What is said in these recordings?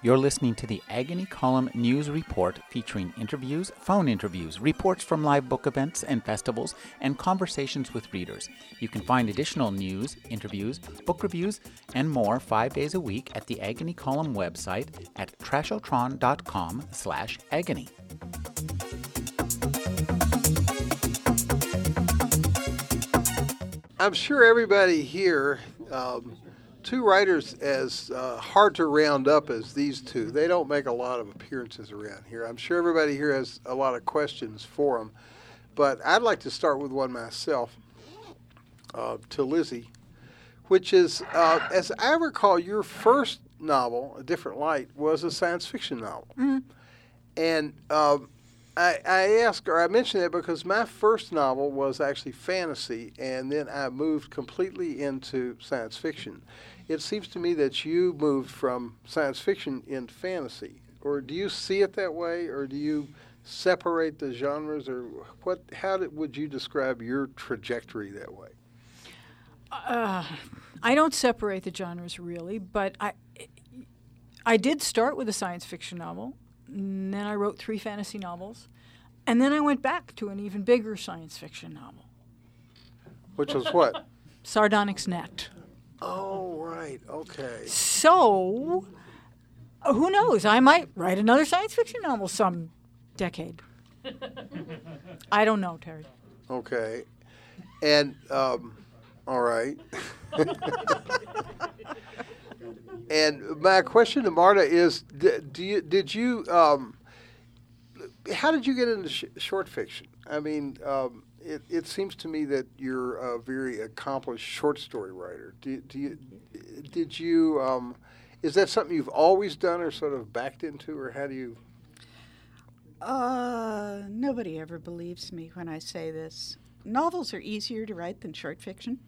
You're listening to the Agony Column News Report featuring interviews, phone interviews, reports from live book events and festivals, and conversations with readers. You can find additional news, interviews, book reviews, and more five days a week at the Agony Column website at trashotron.com slash agony. I'm sure everybody here, um, two writers as uh, hard to round up as these two, they don't make a lot of appearances around here. I'm sure everybody here has a lot of questions for them. But I'd like to start with one myself uh, to Lizzie, which is, uh, as I recall, your first novel, A Different Light, was a science fiction novel. And um, I, I ask, or I mention that because my first novel was actually fantasy, and then I moved completely into science fiction. It seems to me that you moved from science fiction into fantasy, or do you see it that way, or do you separate the genres, or what? How did, would you describe your trajectory that way? Uh, I don't separate the genres really, but I I did start with a science fiction novel, and then I wrote three fantasy novels, and then I went back to an even bigger science fiction novel, Which was what? Sardonyx Net. Oh, right. Okay. So, who knows? I might write another science fiction novel some decade. I don't know, Terry. Okay. And um, all right. and my question to Marta is: Do you did you um, how did you get into sh- short fiction? I mean, um, it, it seems to me that you're a very accomplished short story writer. Do, do you did you um, is that something you've always done, or sort of backed into, or how do you? Uh, nobody ever believes me when I say this. Novels are easier to write than short fiction.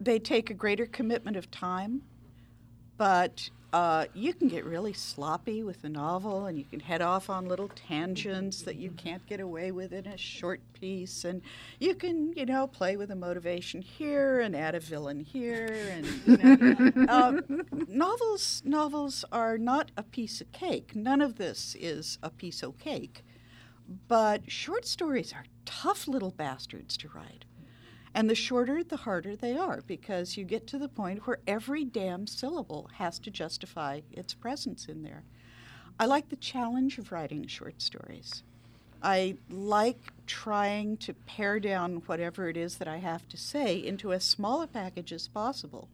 They take a greater commitment of time, but uh, you can get really sloppy with a novel and you can head off on little tangents that you can't get away with in a short piece. And you can, you know, play with a motivation here and add a villain here. And, you know, uh, novels, novels are not a piece of cake. None of this is a piece of cake. But short stories are tough little bastards to write. And the shorter, the harder they are because you get to the point where every damn syllable has to justify its presence in there. I like the challenge of writing short stories. I like trying to pare down whatever it is that I have to say into as small a package as possible.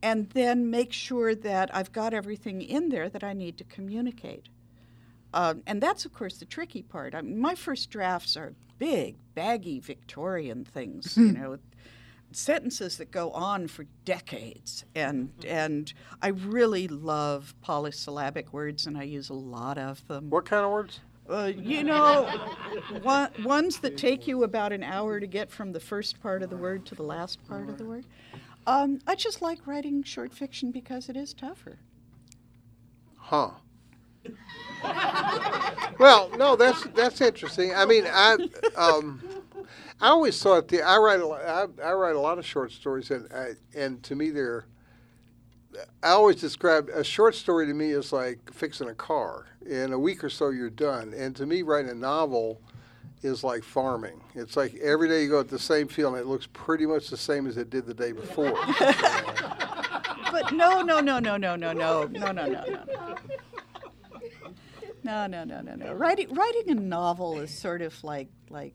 And then make sure that I've got everything in there that I need to communicate. Um, and that's, of course, the tricky part. I mean, my first drafts are big, baggy Victorian things, you know, sentences that go on for decades. And, and I really love polysyllabic words, and I use a lot of them. What kind of words? Uh, you know, one, ones that take you about an hour to get from the first part of the word to the last part of the word. Um, I just like writing short fiction because it is tougher. Huh. Well, no, that's that's interesting. I mean, I um, I always thought the I write a lot, I, I write a lot of short stories, and I, and to me they're. I always describe a short story to me as like fixing a car. In a week or so, you're done. And to me, writing a novel is like farming. It's like every day you go at the same field, and it looks pretty much the same as it did the day before. But no, no, no, no, no, no, no, no, no, no. No, no, no, no, no. no. Writing, writing a novel is sort of like like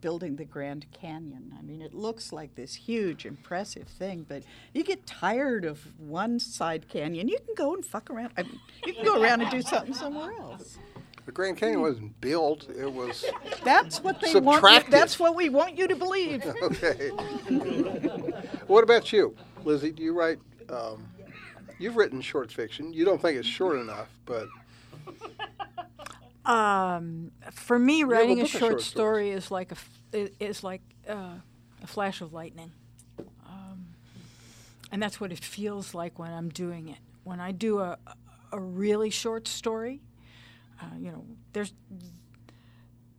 building the Grand Canyon. I mean, it looks like this huge, impressive thing, but you get tired of one side canyon. You can go and fuck around. I mean, you can go around and do something somewhere else. the Grand Canyon wasn't built; it was That's what they want. You, that's what we want you to believe. okay. what about you, Lizzie? Do you write? Um, you've written short fiction. You don't think it's short enough, but Um, for me, have writing a, short short story is like a is like uh, a flash of lightning, um, and that's what it feels like when I'm doing it. When I do a a really short story, uh, you know, there's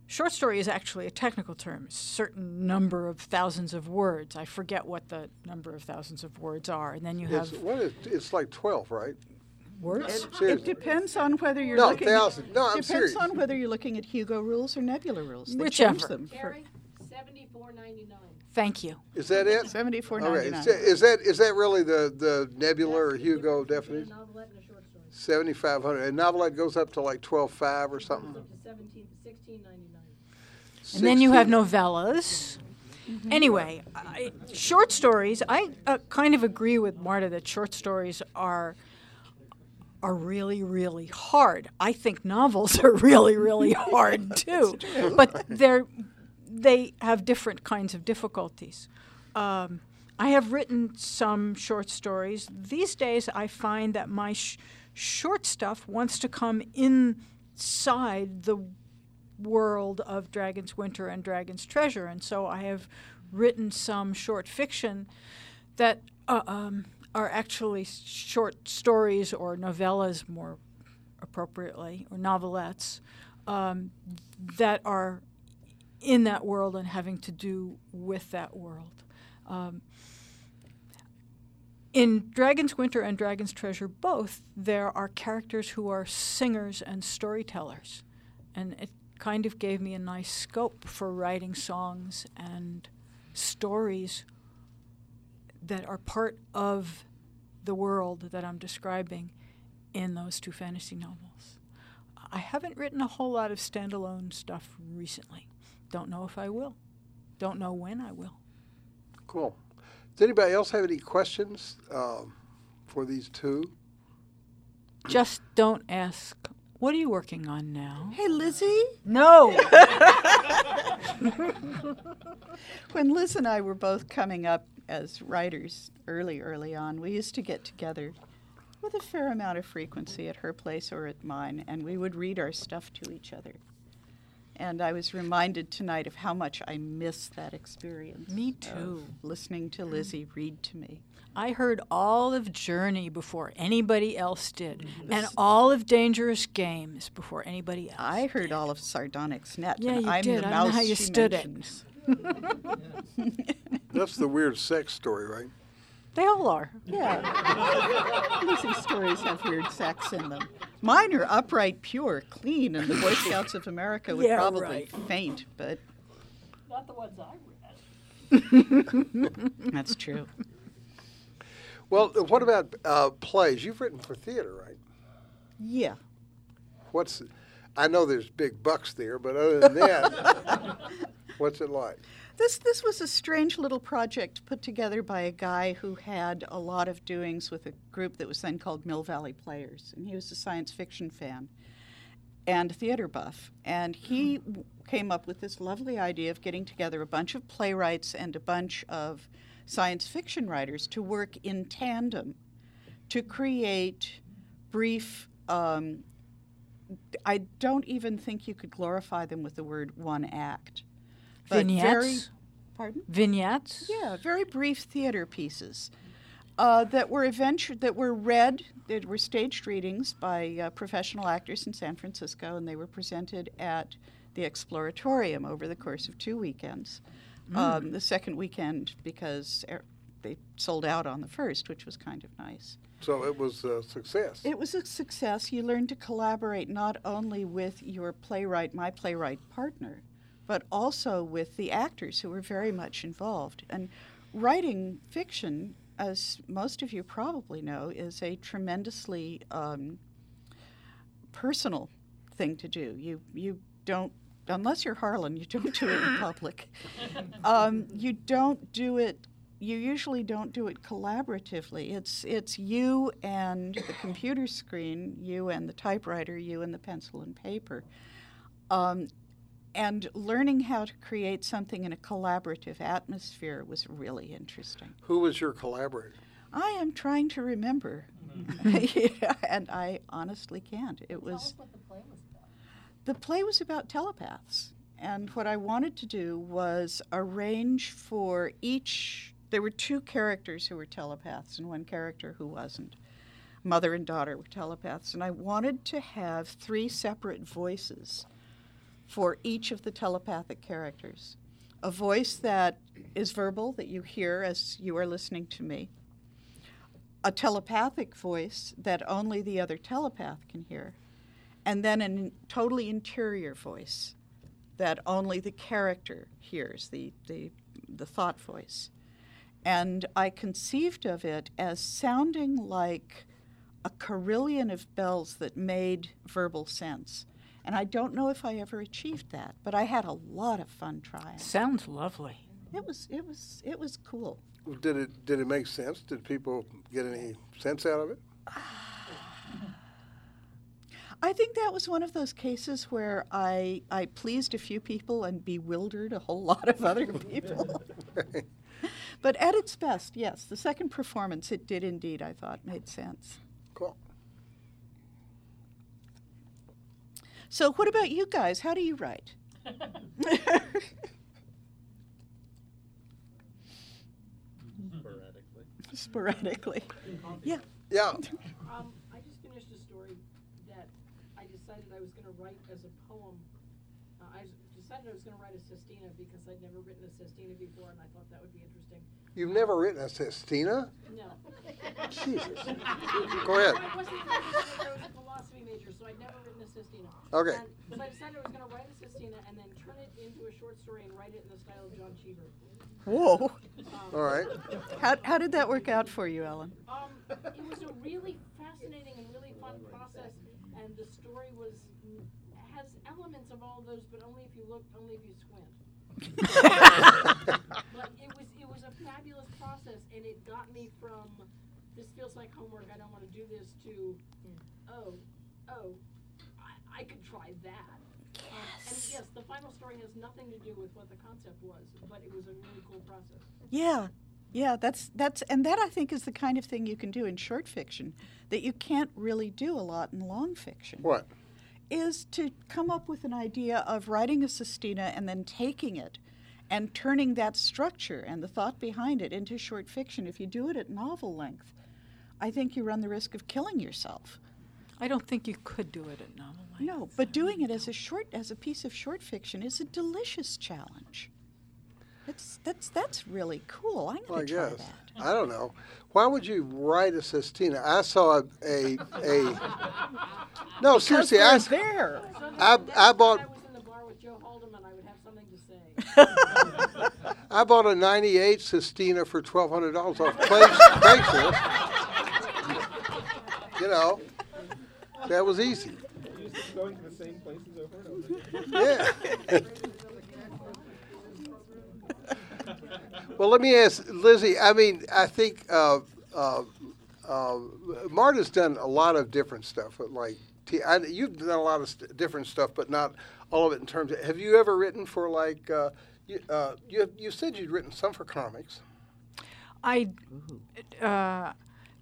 short story is actually a technical term, a certain number of thousands of words. I forget what the number of thousands of words are, and then you have it's, what is, it's like twelve, right? Words? It Seriously. depends on whether you're No, looking. thousand. No, I'm depends serious. on whether you're looking at Hugo rules or Nebula rules. They Whichever. change them for seventy-four ninety-nine. Thank you. Is that it? Seventy-four ninety-nine. Okay, is that- is that, is that really the, the Nebula or Hugo definition? novelette and a short. Seventy-five hundred, novelette goes up to like twelve-five or something? Goes up to seventeen, sixteen ninety-nine. And then you have 16. novellas. Anyway, I, short stories. I uh, kind of agree with Marta that short stories are are really really hard. I think novels are really really hard too, but they're they have different kinds of difficulties. Um, I have written some short stories. These days, I find that my sh- short stuff wants to come inside the world of Dragon's Winter and Dragon's Treasure, and so I have written some short fiction that uh, um, are actually short stories or novellas, more appropriately, or novelettes um, that are in that world and having to do with that world. Um, in Dragon's Winter and Dragon's Treasure, both, there are characters who are singers and storytellers. And it kind of gave me a nice scope for writing songs and stories that are part of the world that I'm describing in those two fantasy novels. I haven't written a whole lot of standalone stuff recently. Don't know if I will. Don't know when I will. Cool. Does anybody else have any questions um, for these two? Just don't ask, what are you working on now? Hey, Lizzie. No! When Liz and I were both coming up as writers early, early on, we used to get together with a fair amount of frequency at her place or at mine, and we would read our stuff to each other. And I was reminded tonight of how much I miss that experience. Me too. listening to Lizzie read to me. I heard all of Journey before anybody else did, mm-hmm. and all of Dangerous Games before anybody else. I heard all of Sardonyx Net. Yeah, you I'm did. The I know how you stood it. Mentions. That's the weird sex story, right? They all are. Yeah. Lizzie's stories have weird sex in them. Mine are upright, pure, clean, and the Boy Scouts of America would Yeah, probably right. faint, but Not the ones I read. that's true. Well, uh, what about uh, plays? You've written for theater, right? Yeah. What's I know there's big bucks there, but other than that, what's it like? This this was a strange little project put together by a guy who had a lot of doings with a group that was then called Mill Valley Players, and he was a science fiction fan and theater buff, and he w- came up with this lovely idea of getting together a bunch of playwrights and a bunch of science fiction writers to work in tandem to create brief. Um, I don't even think you could glorify them with the word one act. But Vignettes? very- pardon? Vignettes? Yeah, very brief theater pieces uh, that were eventually that were read. That were staged readings by uh, professional actors in San Francisco, and they were presented at the Exploratorium over the course of two weekends. Um, the second weekend because er, they sold out on the first, which was kind of nice. So it was a success. It was a success. You learned to collaborate not only with your playwright, my playwright partner, but also with the actors who were very much involved. And writing fiction, as most of you probably know, is a tremendously um, personal thing to do. You you don't unless you're Harlan, you don't do it in public. Um, you don't do it. You usually don't do it collaboratively. It's it's you and the computer screen, you and the typewriter, you and the pencil and paper. Um, and learning how to create something in a collaborative atmosphere was really interesting. Who was your collaborator? I am trying to remember, mm-hmm. Yeah, and I honestly can't. It Tell was us what the play was about. the play was about telepaths, and what I wanted to do was arrange for each. There were two characters who were telepaths and one character who wasn't. Mother and daughter were telepaths, and I wanted to have three separate voices for each of the telepathic characters. A voice that is verbal, that you hear as you are listening to me. a telepathic voice that only the other telepath can hear, and then a totally interior voice that only the character hears, the, the, the thought voice. And I conceived of it as sounding like a carillon of bells that made verbal sense. And I don't know if I ever achieved that, but I had a lot of fun trying. Sounds lovely. It was it was it was cool. Did it did it make sense? Did people get any sense out of it? I think that was one of those cases where I I pleased a few people and bewildered a whole lot of other people. but at its best, yes, the second performance it did indeed I thought made sense. Cool. So what about you guys? How do you write? sporadically. Sporadically. Yeah. Yeah. Um, I just finished a story that I decided I was gonna write as a poem. Uh, I s- decided I was gonna write a sestina because I'd never written a sestina before and I thought that would be interesting. You've never written a sestina? No. Jesus. Go ahead. I wasn't, I was a philosophy major, so I'd never written a sestina. Okay. And- But I decided I was gonna write a sestina and then turn it into a short story and write it in the style of John Cheever. Whoa. All right. How, how did that work out for you, Ellen? Um, it was a really fascinating and really fun process, and the story was has elements of all those, but only if you look, only if you squint. but it was it was a fabulous process, and it got me from this feels like homework. I don't want to do this to oh oh I, I could try that. Um, and yes, the final story has nothing to do with what the concept was, but it was a really cool process. Yeah. Yeah, that's that's and that I think is the kind of thing you can do in short fiction that you can't really do a lot in long fiction. What? Is to come up with an idea of writing a sestina and then taking it and turning that structure and the thought behind it into short fiction. If you do it at novel length, I think you run the risk of killing yourself. I don't think you could do it at novel length. No, but doing it as a short as a piece of short fiction is a delicious challenge. That's that's that's really cool. I'm going to try guess. that. I don't know. Why would you write a sestina? I saw a a, a no seriously. I, Because there. So I- I time bought- I was in the bar with Joe Haldeman, I would have something to say. I bought a '98 Sistina for twelve hundred dollars off Craigslist. Craigslist. You know, that was easy. You just keep going to the same places over and over. Yeah. well, let me ask Lizzie. I mean, I think uh, uh, uh, Marta's done a lot of different stuff. but Like, t- I, you've done a lot of st- different stuff, but not all of it in terms. Of, have you ever written for like? Uh, you, uh, you you said you'd written some for comics. I, uh,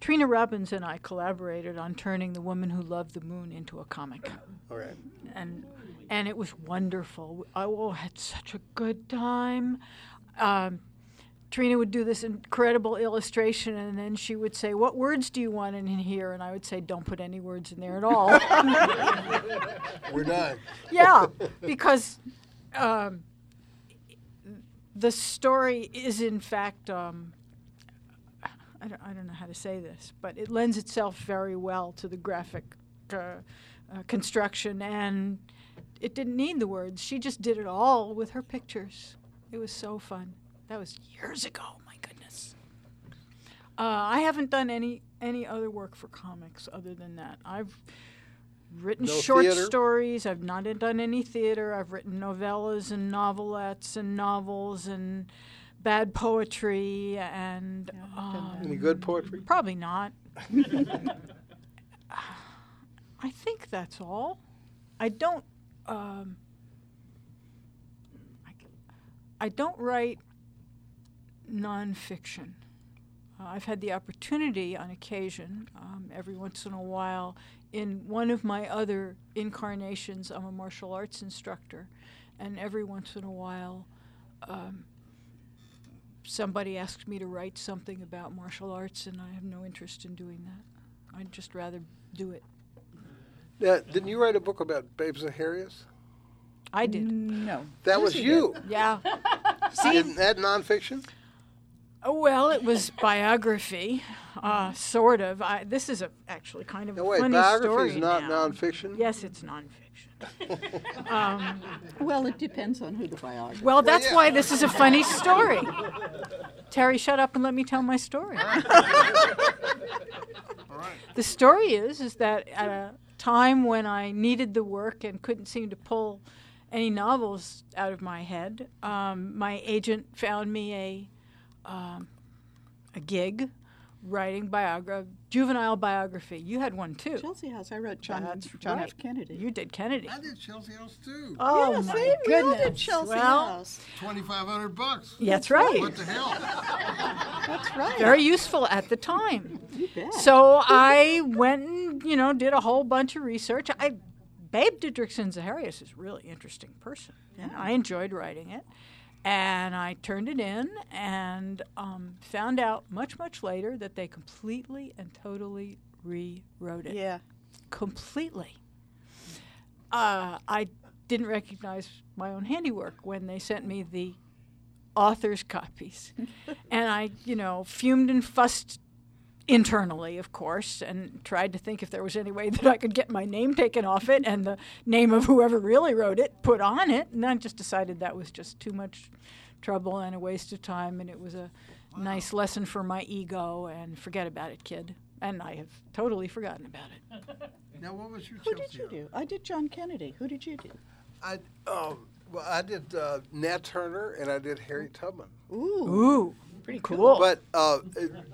Trina Robbins and I collaborated on turning The Woman Who Loved the Moon into a comic. All right. and and it was wonderful. I all had such a good time. Um, Trina would do this incredible illustration, and then she would say, "What words do you want in here?" And I would say, "Don't put any words in there at all." We're done. yeah, because um, the story is in fact. Um, I don't, I don't know how to say this, but it lends itself very well to the graphic uh, uh, construction, and it didn't need the words. She just did it all with her pictures. It was so fun. That was years ago. My goodness. Uh, I haven't done any any other work for comics other than that. I've written No short theater? stories. I've not done any theater. I've written novellas and novelettes and novels and bad poetry and um, Any good poetry? probably not. I think that's all. I don't. Um, I, I don't write nonfiction. Uh, I've had the opportunity on occasion, um, every once in a while, in one of my other incarnations, I'm a martial arts instructor, and every once in a while, um, somebody asks me to write something about martial arts, and I have no interest in doing that. I'd just rather do it. Now, didn't you write a book about Babes Zaharias? I did. No. That was Lizzie you. Yeah. See, Isn't that nonfiction? well, it was biography, uh, sort of. I, this is a, actually kind of No, a wait, funny biography story is not now. nonfiction? Yes, it's nonfiction. Um, Well, it depends on who the biographer. well, that's yeah. why this is a funny story. Terry, shut up and let me tell my story. The story is is that at a time when I needed the work and couldn't seem to pull any novels out of my head, um, my agent found me a um, a gig writing biogra- juvenile biography. You had one too. Chelsea House. I wrote John That's John right. F. Kennedy. You did Kennedy. I did Chelsea House too. Oh yeah, my see, we all goodness! did Chelsea well, House. Twenty five hundred bucks. yeah, that's right. What the hell? That's right. Very useful at the time. You bet. So I went and you know did a whole bunch of research. I Babe Didrikson Zaharias is a really interesting person. And I enjoyed writing it, and I turned it in and um, found out much much later that they completely and totally rewrote it. yeah. Completely. Uh, I didn't recognize my own handiwork when they sent me the author's copies. and I, you know, fumed and fussed internally, of course, and tried to think if there was any way that I could get my name taken off it and the name of whoever really wrote it put on it. And I just decided that was just too much trouble and a waste of time, and it was a nice lesson for my ego. And forget about it, kid. And I have totally forgotten about it. Now, what was your Who did you House? do? I did John Kennedy. Who did you do? I, um, well, I did uh, Nat Turner and I did Harry Tubman. Ooh. Ooh, pretty cool. But uh,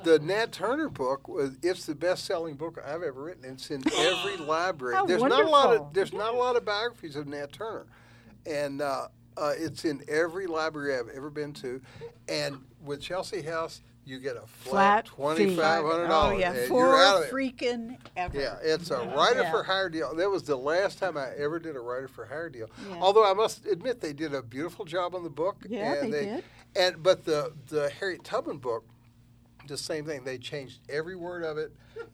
the Nat Turner book was it's the best-selling book I've ever written. It's in every library. How there's not a lot of there's not a lot of biographies of Nat Turner, and uh, uh, it's in every library I've ever been to. And with Chelsea House, you get a Flat flat fee. twenty five hundred Oh dollars. yeah, and for you're out of freaking ever. Yeah, it's a writer Yeah. for hire deal. That was the last time I ever did a writer for hire deal. Yeah. Although I must admit they did a beautiful job on the book. Yeah, and they did. And but the the Harriet Tubman book, the same thing. They changed every word of it,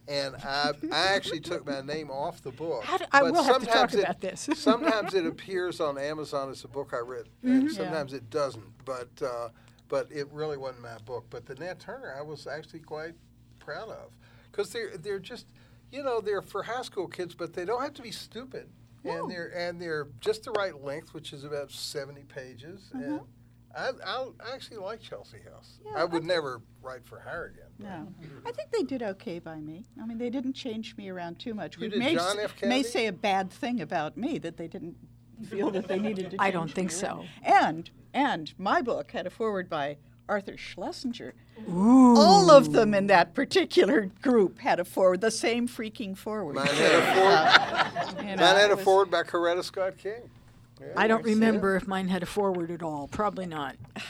and I I actually took my name off the book. Do- I But will have to talk sometimes it- about this. sometimes it appears on Amazon as a book I read, and sometimes it doesn't. But uh, but it really wasn't my book. But the Nat Turner, I was actually quite proud of, because they're they're just, you know, they're for high school kids, but they don't have to be stupid, and they're and they're just the right length, which is about seventy pages. And I, I I actually like Chelsea House. Yeah, I would never write for hire again. No, I think they did okay by me. I mean, they didn't change me around too much. You which did may, John s- F. may say a bad thing about me that they didn't feel that they needed to. I don't think me so. And and my book had a foreword by Arthur Schlesinger. Ooh. All of them in that particular group had a forward, the same freaking forward. Mine had a forward. You know, Mine had a forward by Coretta Scott King. Yeah, I don't it. remember if mine had a forward at all. Probably not.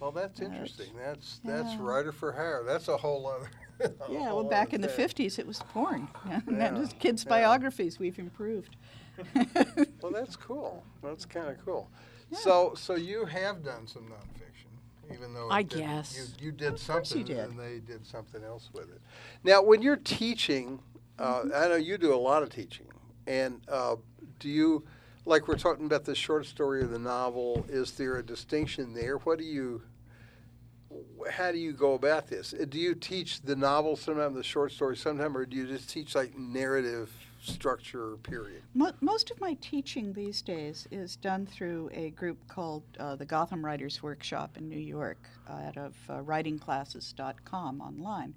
Well, that's interesting. That's that's yeah. writer for hire. That's a whole other. a Yeah, whole well, back in the 50s, it was porn. and that Yeah, was kids' yeah. biographies. We've improved. Well, that's cool. That's kind of cool. So, so you have done some nonfiction, even though I guess. you, you did Of course you something, did. and they did something else with it. Now, when you're teaching, uh, Mm-hmm. I know you do a lot of teaching, and uh, do you, like we're talking about the short story or the novel? Is there a distinction there? What do you? How do you go about this? Uh, Do you teach the novel sometime, the short story sometime, or do you just teach like narrative structure? Period. Most of my teaching these days is done through a group called uh, the Gotham Writers Workshop in New York uh, out of uh, writingclasses.com online.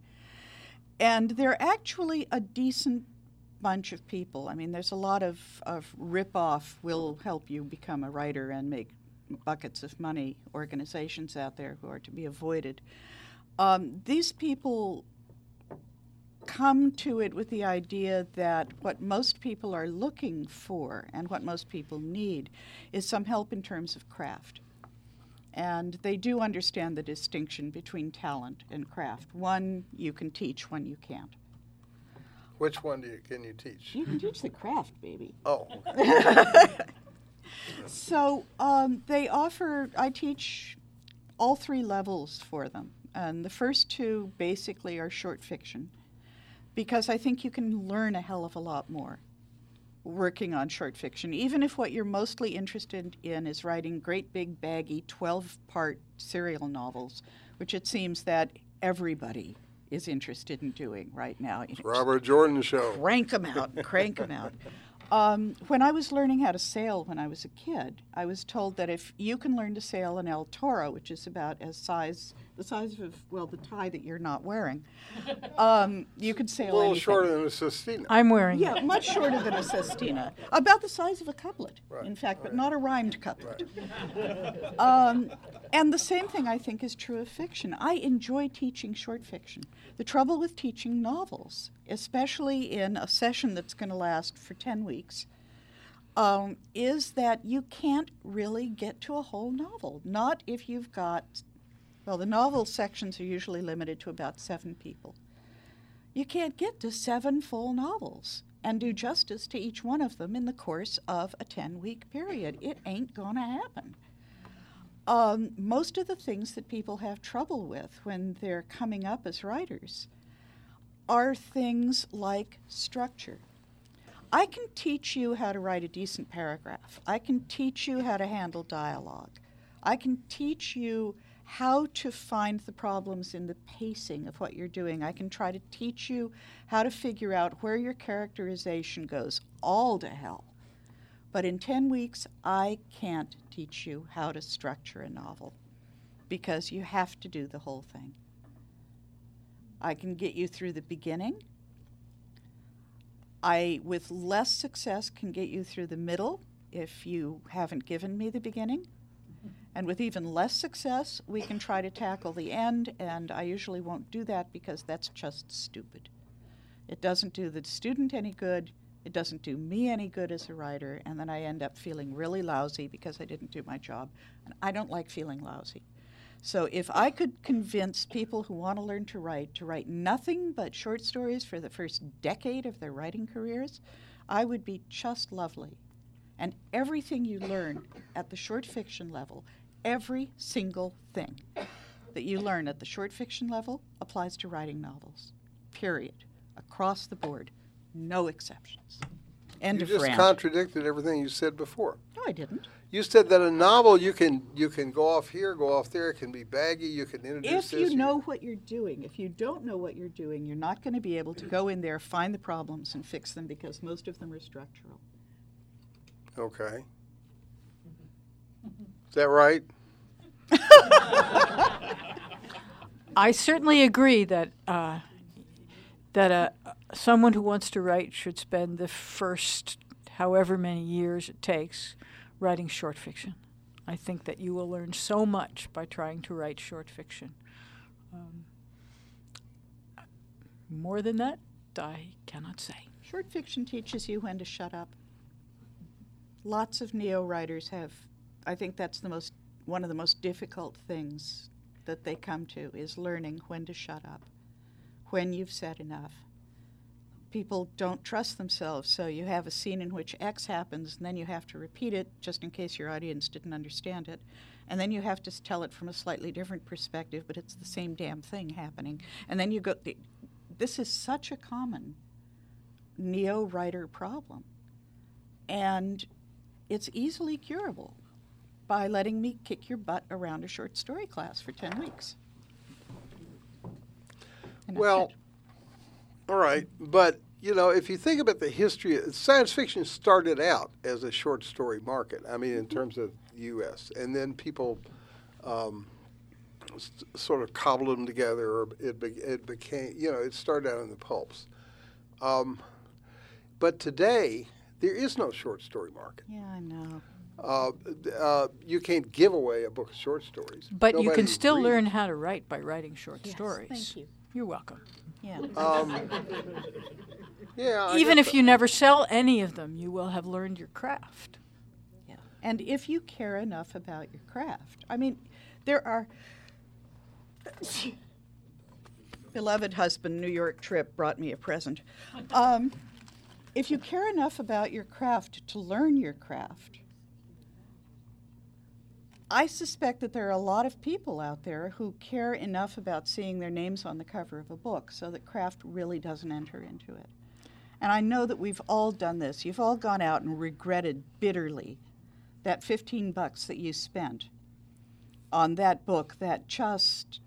And they're actually a decent bunch of people. I mean, there's a lot of, of rip-off will help you become a writer and make buckets of money organizations out there who are to be avoided. Um, these people come to it with the idea that what most people are looking for and what most people need is some help in terms of craft. And they do understand the distinction between talent and craft. One you can teach, one you can't. Which one do you, can you teach? You can teach the craft, baby. Oh, So um, they offer, I teach all three levels for them. And the first two basically are short fiction because I think you can learn a hell of a lot more working on short fiction, even if what you're mostly interested in is writing great big baggy 12 part serial novels, which it seems that everybody is interested in doing right now. You know, Robert Jordan show. crank them out, crank them out. Um, when I was learning how to sail when I was a kid, I was told that if you can learn to sail an El Toro, which is about as size the size of well the tie that you're not wearing, um, you could say A little anything. shorter than a sestina. I'm wearing Yeah, much shorter than a sestina, about the size of a couplet, Right, in fact, but not a rhymed couplet. Um, and the same thing I think is true of fiction. I enjoy teaching short fiction. The trouble with teaching novels, especially in a session that's going to last for 10 weeks, um, is that you can't really get to a whole novel. Not if you've got, well, the novel sections are usually limited to about seven people. You can't get to seven full novels and do justice to each one of them in the course of a 10 week period. It ain't going to happen. Um, most of the things that people have trouble with when they're coming up as writers are things like structure. I can teach you how to write a decent paragraph. I can teach you how to handle dialogue. I can teach you how to find the problems in the pacing of what you're doing. I can try to teach you how to figure out where your characterization goes, all to hell. But in 10 weeks, I can't teach you how to structure a novel because you have to do the whole thing. I can get you through the beginning. I, with less success, can get you through the middle if you haven't given me the beginning. And with even less success, we can try to tackle the end, and I usually won't do that because that's just stupid. It doesn't do the student any good, it doesn't do me any good as a writer, and then I end up feeling really lousy because I didn't do my job. And I don't like feeling lousy. So if I could convince people who want to learn to write to write nothing but short stories for the first decade of their writing careers, I would be just lovely. And everything you learn at the short fiction level, every single thing that you learn at the short fiction level applies to writing novels. Period. Across the board. No exceptions. End You of just rant. contradicted everything you said before. no, I didn't. You said that a novel you can you can go off here, go off there. It can be baggy. You can introduce If this. you know what you're doing, if you don't know what you're doing, you're not going to be able to go in there, find the problems, and fix them because most of them are structural. Okay. Is that right? I certainly agree that uh, that uh, someone who wants to write should spend the first however many years it takes writing short fiction. I think that you will learn so much by trying to write short fiction. Um, more than that, I cannot say. Short fiction teaches you when to shut up. Lots of neo writers have. I think that's the most one of the most difficult things that they come to is learning when to shut up, when you've said enough. People don't trust themselves, so you have a scene in which X happens, and then you have to repeat it just in case your audience didn't understand it. And then you have to tell it from a slightly different perspective, but it's the same damn thing happening. And then you go, this is such a common neo writer problem. And it's easily curable by letting me kick your butt around a short story class for 10 weeks. Well, all right, but you know, if you think about the history, science fiction started out as a short story market. I mean, in terms of the U.S., and then people um, s- sort of cobbled them together, or it be, it became, you know, it started out in the pulps. Um, but today, there is no short story market. yeah, I know. Uh, uh, you can't give away a book of short stories. But you can still reads. learn how to write by writing short Yes, stories. Thank you. You're welcome. Yeah. Um, yeah, I Even guess if you never sell any of them, you will have learned your craft. Yeah. And if you care enough about your craft, I mean, there are. Beloved husband, New York trip brought me a present. Um, if you care enough about your craft to learn your craft, I suspect that there are a lot of people out there who care enough about seeing their names on the cover of a book so that craft really doesn't enter into it. and I know that we've all done this. You've all gone out and regretted bitterly that 15 bucks that you spent on that book that just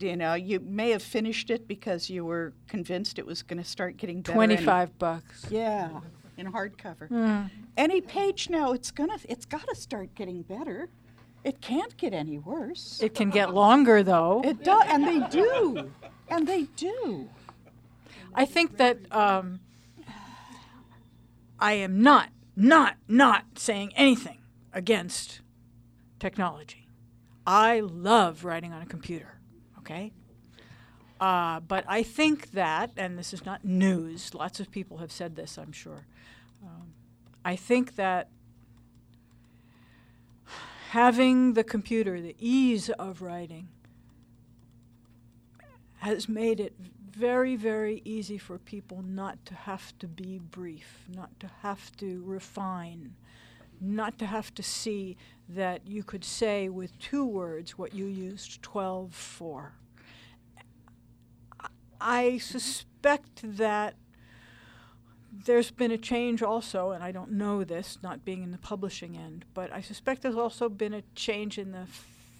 you know, you may have finished it because you were convinced it was going to start getting better. and- 25 bucks. yeah, in hardcover. Mm. Any page now, it's gonna, it's got to start getting better. It can't get any worse. It can get longer, though. It does, and they do, and they do. I think that um, I am not, not, not saying anything against technology. I love writing on a computer, okay? Uh, but I think that, and this is not news, lots of people have said this, I'm sure. I think that having the computer, the ease of writing, has made it very, very easy for people not to have to be brief, not to have to refine, not to have to see that you could say with two words what you used 12 for. I suspect that there's been a change also, and I don't know this, not being in the publishing end, but I suspect there's also been a change in the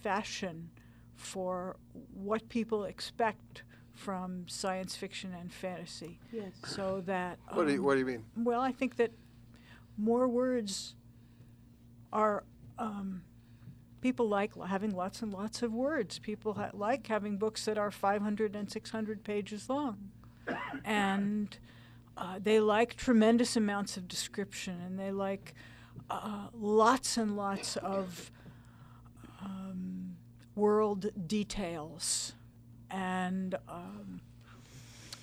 fashion for what people expect from science fiction and fantasy. Yes. So that. What do you, um, what do you mean? well, I think that more words are. Um, people like having lots and lots of words. People ha- like having books that are 500 and 600 pages long. and uh, they like tremendous amounts of description and they like uh, lots and lots of um, world details. And um,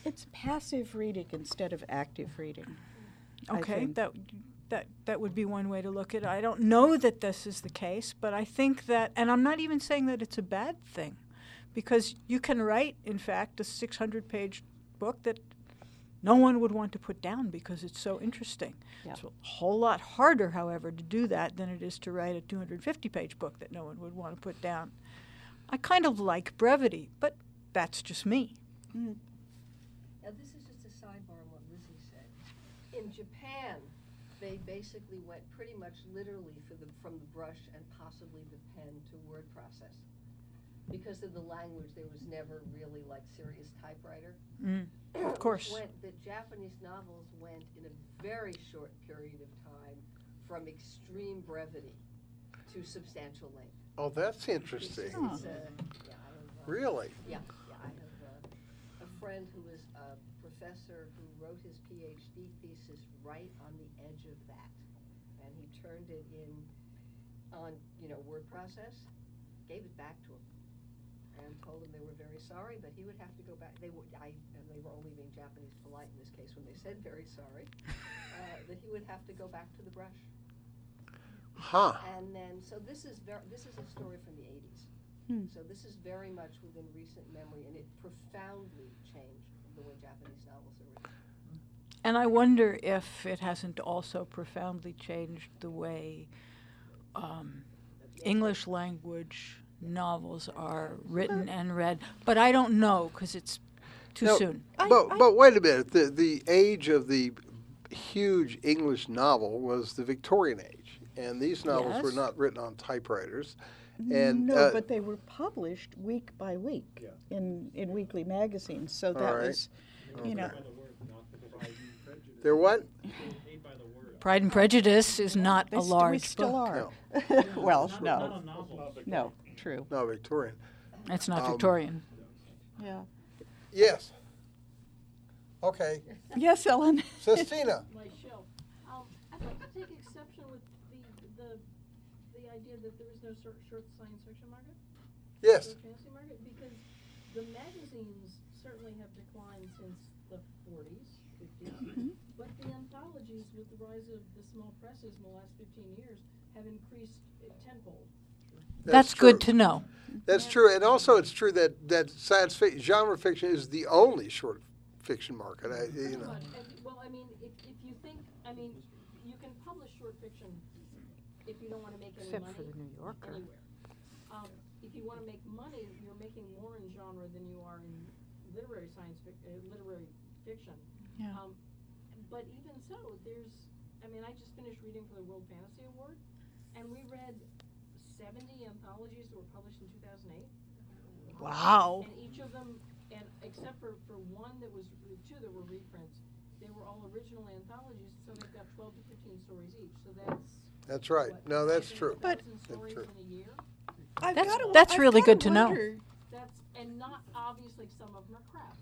It's passive reading instead of active reading. Okay, that that that would be one way to look at it. I don't know that this is the case, but I think that, and I'm not even saying that it's a bad thing, because you can write, in fact, a 600-page book that no one would want to put down because it's so interesting. Yeah. It's a whole lot harder, however, to do that than it is to write a 250-page book that no one would want to put down. I kind of like brevity, but that's just me. Mm. Now, this is just a sidebar on what Lizzie said. In Japan, they basically went pretty much literally for the, from the brush and possibly the pen to word process. Because of the language, there was never really like serious typewriter. Mm, of course. Went, the Japanese novels went in a very short period of time from extreme brevity to substantial length. Oh, that's It's- interesting. it's, uh, yeah, have, uh, Really? yeah, yeah, I have uh, a friend who is a professor who wrote his PhD thesis right on the edge of that. And he turned it in on, you know, word process, gave it back to him. And told him they were very sorry, but he would have to go back, they would, I, and they were only being Japanese polite in this case when they said very sorry, uh, that he would have to go back to the brush. Huh. And then, so this is ver- this is a story from the eighties. Hmm. So this is very much within recent memory, and it profoundly changed the way Japanese novels are written. And I wonder if it hasn't also profoundly changed the way um, English language novels are written and read. But I don't know because it's too No, soon. But I- but wait a minute. The the age of the huge English novel was the Victorian age, and these novels were not written on typewriters. And no, uh, but they were published week by week in, in weekly magazines. So that right. was, you know, By the word, not the pride and prejudice. they're what? Paid by the word. Pride and Prejudice is not they a st- we large still book. are. well, Not no, a novel. no, true. No, Victorian. It's not Um, Victorian. Yeah. Yes. Okay, Yes, Ellen. sestina. My show. Um, I'd like to take exception with the, the, the idea that there is no short, short science fiction market. Yes. Short fantasy market, because the magazines certainly have declined since the forties, fifties. But the anthologies, with the rise of the small presses in the last fifteen years, have increased tenfold. That's, good to know. That's true, and also it's true that that science fiction, genre fiction is the only short fiction market. I, you know. well, I mean, if, if you think, I mean, you can publish short fiction if you don't want to make any Except money. for the New Yorker. Anywhere. Um, if you want to make money, you're making more in genre than you are in literary science fic, uh, literary fiction. Yeah. Um, but even so, there's, I mean, I just finished reading for the World Fantasy Award, and we read seventy anthologies that were published in two thousand eight. Wow. And each of them, and except for, for one that was, two that were reprints, they were all original anthologies, so they've got twelve to fifteen stories each, so that's. That's right. what, No, that's true. But- stories true. in a year? I've That's- gotta- that's I've really gotta good to know. That's, and not, obviously, some of them are crap,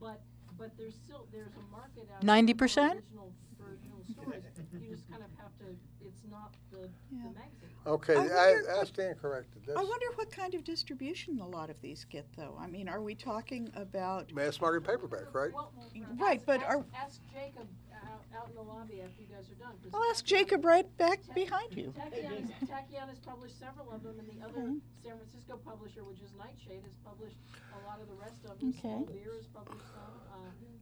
but, but there's still, there's a market out. there 90%? for Original, for original stories, you just kind of have to, it's not the, Yeah. the magazine. Okay, I I, wonder- I stand corrected. I That's wonder what kind of distribution a lot of these get, though. I mean, are we talking about? mass market paperback, right? Well, Right, ask- but ask- are- Ask Jacob out, out in the lobby after you guys are done. 'cause I'll ask Jacob right back behind you. Tachyon has- published several of them, and the other Mhm. San Francisco publisher, which is Night Shade, has published a lot of the rest of them. Okay. Small Beer has published some.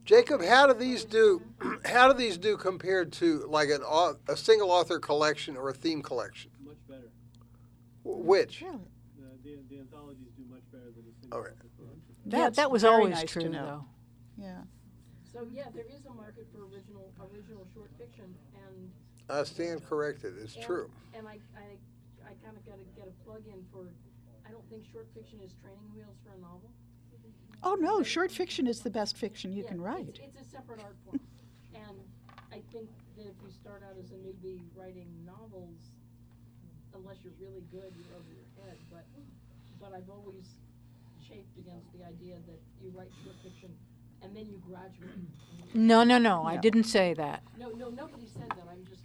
Jacob, how do these do? How do these do compared to like an a single author collection or a theme collection? Much better. Which? Really? The, the, the anthologies do much better than a single Okay. author collection. Yeah, That's that was always nice true, know. though. Yeah. So, yeah, there is a market for original, original short fiction, and. I stand corrected. It's and- true. And I, I, I kinda gotta get a plug in for, I don't think short fiction is training wheels for a novel. Oh no, short fiction is the best fiction you Yeah, can write. It's a separate art form, and I think that if you start out as a newbie writing novels, unless you're really good, you're over your head, but, but I've always chafed against the idea that you write short fiction and then you graduate. No, no, no. I didn't say that. No, no, nobody said that, I'm just throwing that out.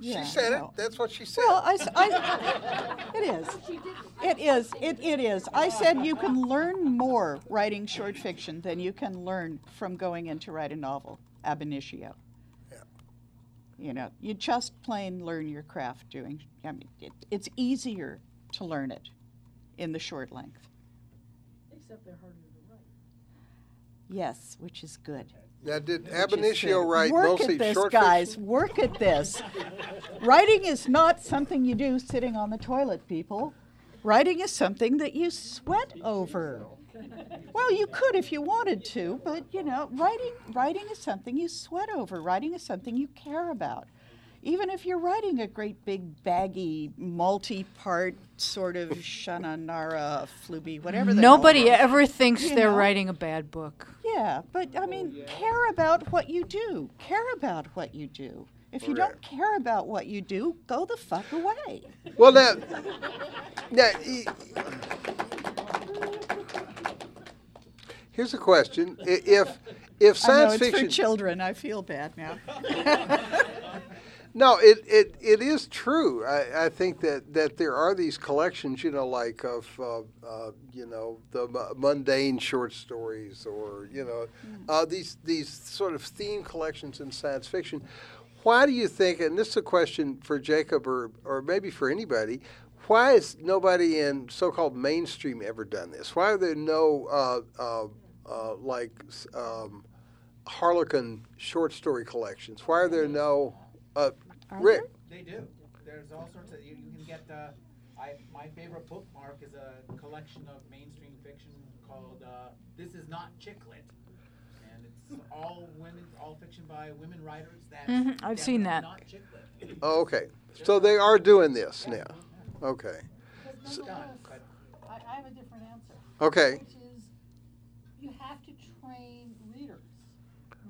Yeah, she said no. it. That's what she said. Well, I. It is. It is. It it is. I said you can learn more writing short fiction than you can learn from going in to write a novel ab initio. Yeah. You know, you just plain learn your craft doing. I mean, it, it's easier to learn it in the short length. Except they're harder to write. Yes, which is good. Now, did Ab initio write Work mostly at this, short guys. fiction? Work at this. Writing is not something you do sitting on the toilet, people. Writing is something that you sweat over. Well, you could if you wanted to, but you know, writing writing is something you sweat over. Writing is something you care about. Even if you're writing a great big baggy multi-part sort of Shannara Fluby, whatever the Nobody it is. ever thinks You they're know? writing a bad book. Yeah, but I mean, oh, care about what you do. Care about what you do. If you don't care about what you do, go the fuck away. Well, now, now, e- here's a question: I- If if I know science it's fiction, for children. I feel bad now. No, it, it, it is true. I, I think that, that there are these collections, you know, like of, uh, uh, you know, the mundane short stories or, you know, uh, these, these sort of theme collections in science fiction. Why do you think, and this is a question for Jacob or, or maybe for anybody, why has nobody in so called mainstream ever done this? Why are there no, uh, uh, uh, like, um, Harlequin short story collections? Why are there no, uh, Are Rick? They do. There's all sorts of, you, you can get, uh, I, my favorite bookmark is a collection of mainstream fiction called, uh, This Is Not Chick Lit. And it's all women, all fiction by women writers. That mm-hmm. I've seen that. Not chick lit. Oh, okay. So they are doing this now. Okay. Because It's done, nonetheless, but I, I have a different answer. Okay. Which is, you have to train readers.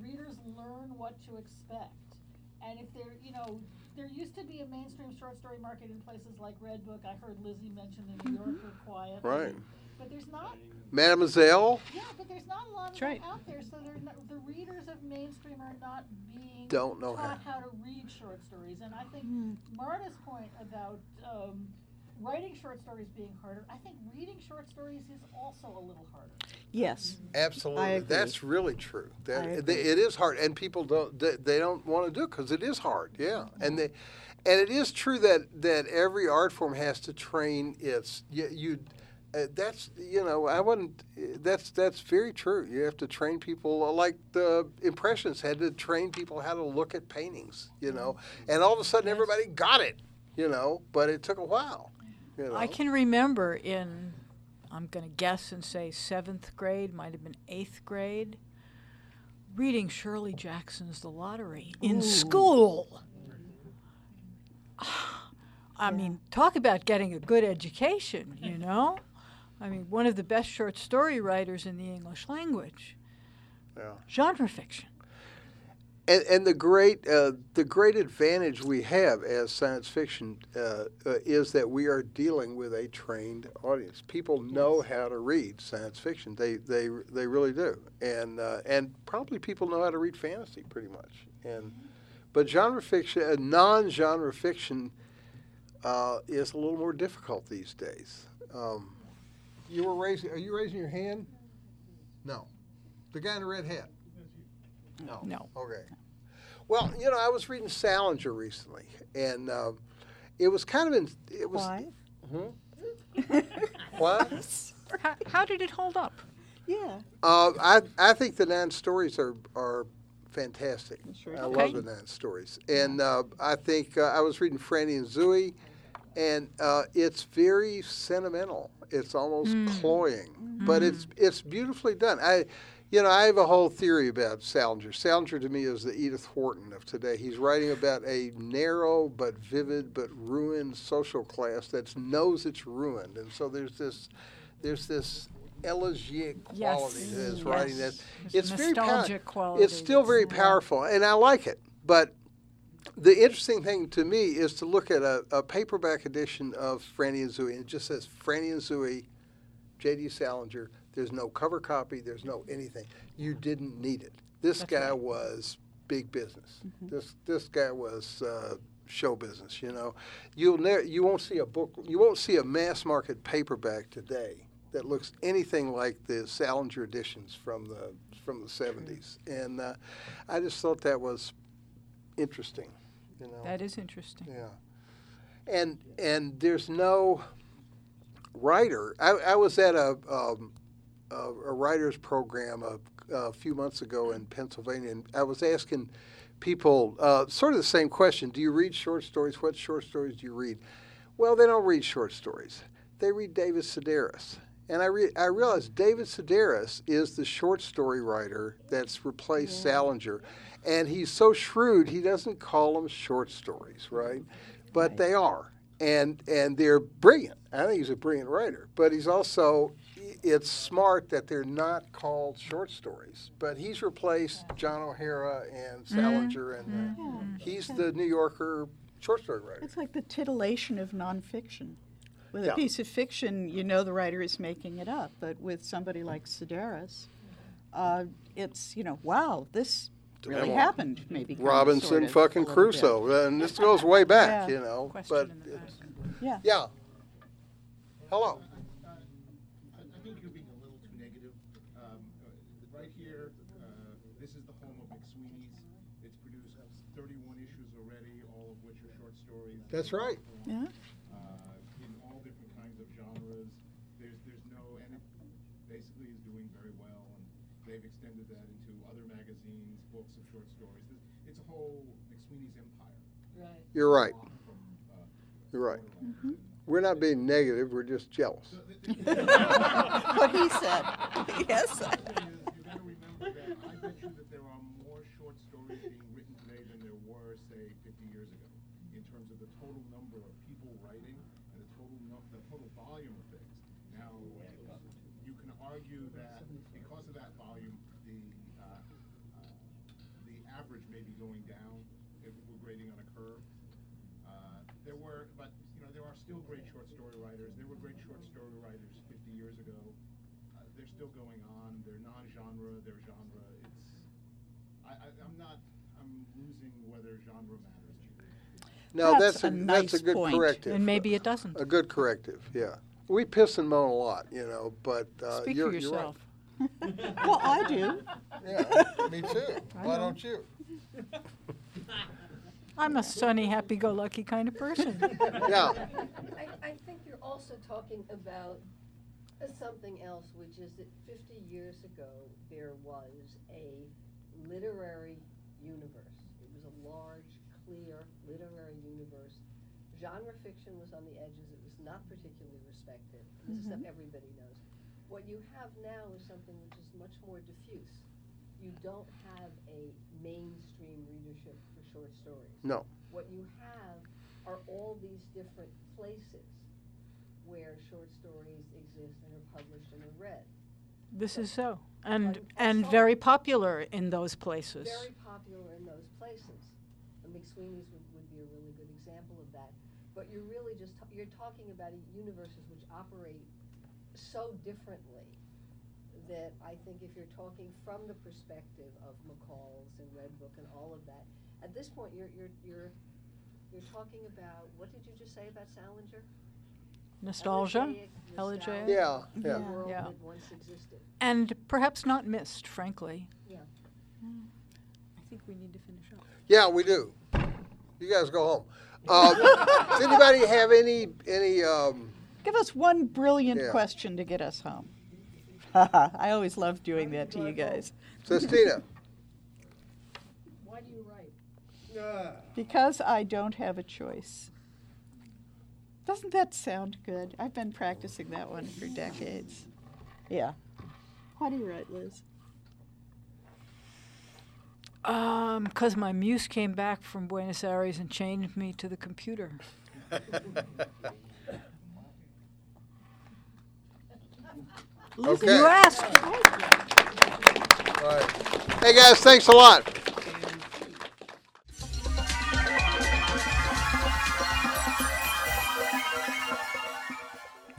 Readers learn what to expect. And if they're, you know, there used to be a mainstream short story market in places like Redbook. I heard Lizzie mention the New Yorker quiet. Right. But there's not, Mademoiselle? yeah, but there's not a lot of That's them right. out there. So they're not, the readers of mainstream are not being Don't know taught how to read short stories. And I think Hmm. Marta's point about um, writing short stories being harder, I think reading short stories is also a little harder. Yes. Absolutely. agree. That's really true. That, I agree. it is hard, and people don't they, they don't want to do it because it is hard. Yeah, and they, and it is true that that every art form has to train its you. you uh, that's you know I wouldn't. That's that's very true. You have to train people uh, like the impressionists had to train people how to look at paintings. You know, and all of a sudden everybody got it. You know, but it took a while. You know. I can remember in, I'm going to guess and say seventh grade, might have been eighth grade, reading Shirley Jackson's The Lottery in school. I mean, talk about getting a good education, you know? I mean, one of the best short story writers in the English language. Yeah. Genre fiction. And, and the great uh, the great advantage we have as science fiction uh, uh, is that we are dealing with a trained audience. People know how to read science fiction. They they they really do. And uh, and probably people know how to read fantasy pretty much. And but genre fiction, uh, non-genre fiction, uh, is a little more difficult these days. Um, you were raising. Are you raising your hand? No. The guy in the red hat. No. No. Okay. Well, you know, I was reading Salinger recently, and um, it was kind of in. It was. Why? Hmm? what? How, how did it hold up? Yeah. Uh, I I think the nine stories are are fantastic. Sure I do. love the nine stories, and uh, I think uh, I was reading Franny and Zooey, and uh, it's very sentimental. It's almost cloying, but it's it's beautifully done. I. You know, I have a whole theory about Salinger. Salinger to me is the Edith Wharton of today. He's writing about a narrow but vivid but ruined social class that knows it's ruined, and so there's this, there's this elegiac quality Yes. to his Yes. writing that There's it's very pow- nostalgic quality It's still very powerful, and I like it. But the interesting thing to me is to look at a, a paperback edition of Franny and Zooey, and it just says Franny and Zooey, J.D. Salinger. There's no cover copy. There's no anything. You didn't need it. This That's guy right. was big business. This this guy was uh, show business. You know, you'll never you won't see a book. You won't see a mass market paperback today that looks anything like the Salinger editions from the from the 70s. And uh, I just thought that was interesting. You know. That is interesting. Yeah. And and there's no writer. I, I was at a um, a, a writers program a, a few months ago in Pennsylvania, and I was asking people uh, sort of the same question: Do you read short stories? What short stories do you read? Well, they don't read short stories. They read David Sedaris. And I, re- I realized David Sedaris is the short story writer that's replaced Salinger. And he's so shrewd, he doesn't call them short stories, right? But they are. And, and they're brilliant. I think he's a brilliant writer. But he's also, it's smart that they're not called short stories. But he's replaced John O'Hara and Salinger, and uh, he's the New Yorker short story writer. It's like the titillation of nonfiction. With Yeah. a piece of fiction, you know the writer is making it up, but with somebody like Sedaris, uh, it's you know, wow, this really memoir. happened. Maybe kind of, Robinson sort of, fucking a little bit. Crusoe. And this goes way back, Yeah. you know. Question but in the back. Yeah. yeah. Hello. I, I think you're being a little too negative. Um, uh, right here, uh, this is the home of McSweeney's. It's produced 31 issues already, all of which are short stories. That's right. Yeah. Uh, in all different kinds of genres. There's, there's no, and it basically is doing very well. And they've extended that into other magazines, books of short stories. It's, it's a whole McSweeney's empire. Right. You're right. From, uh, You're right. Mm-hmm. We're not being negative. We're just jealous. what he said. yes. thing is, you gotta remember that I bet you that there are more short stories being written today than there were, say, 50 years ago, in terms of the total number of people writing and the total nu- the total volume of things. Now, you can argue that because of that volume, the uh, uh, the average may be going down if we're grading on a curve. Uh, there were, but you know, there are still great short story writers. There were great short story writers 50 years ago. Uh, they're still going on. They're non-genre. They're genre. It's. I, I, I'm not. I'm losing whether. No, That's that's, a, a that's a nice good point. corrective. And maybe it doesn't. a good corrective. Yeah. We piss and moan a lot, you know, but uh, Speak you're, for you're right. yourself. Well, I do. Yeah, me too. Why don't you? I'm a sunny, happy-go-lucky kind of person. Yeah. I, I think you're also talking about uh, something else, which is that 50 years ago, there was a literary universe. It was a large, clear literary universe. Genre fiction was on the edges. It was not particularly respected. This is mm-hmm. stuff everybody knows. What you have now is something which is much more diffuse. you don't have a mainstream readership for short stories. No. What you have are all these different places where short stories exist and are published and are read. This is so. And, Pardon? and very popular in those places. Very popular in those places. And McSweeney's would, would be a really good example of that. But you're really just, ta- you're talking about universes which operate so differently that I think if you're talking from the perspective of McCall's and Redbook and all of that, at this point, you're, you're, you're, you're talking about, what did you just say about Salinger? Nostalgia. Elegiac Elegiac. nostalgia, Yeah, yeah. world Yeah. that once existed. And perhaps not missed, frankly. Yeah. I think we need to finish up. Yeah, we do. You guys go home. Um, does anybody have any any? Um, Give us one brilliant Yeah. question to get us home. I always love doing that to you guys. Sestina. Why do you write? Because I don't have a choice. Doesn't that sound good? I've been practicing that one for decades. Yeah. Why do you write, Liz? Um, 'cause my muse came back from Buenos Aires and chained me to the computer. Liz, Okay. You asked. Right. Hey guys, thanks a lot.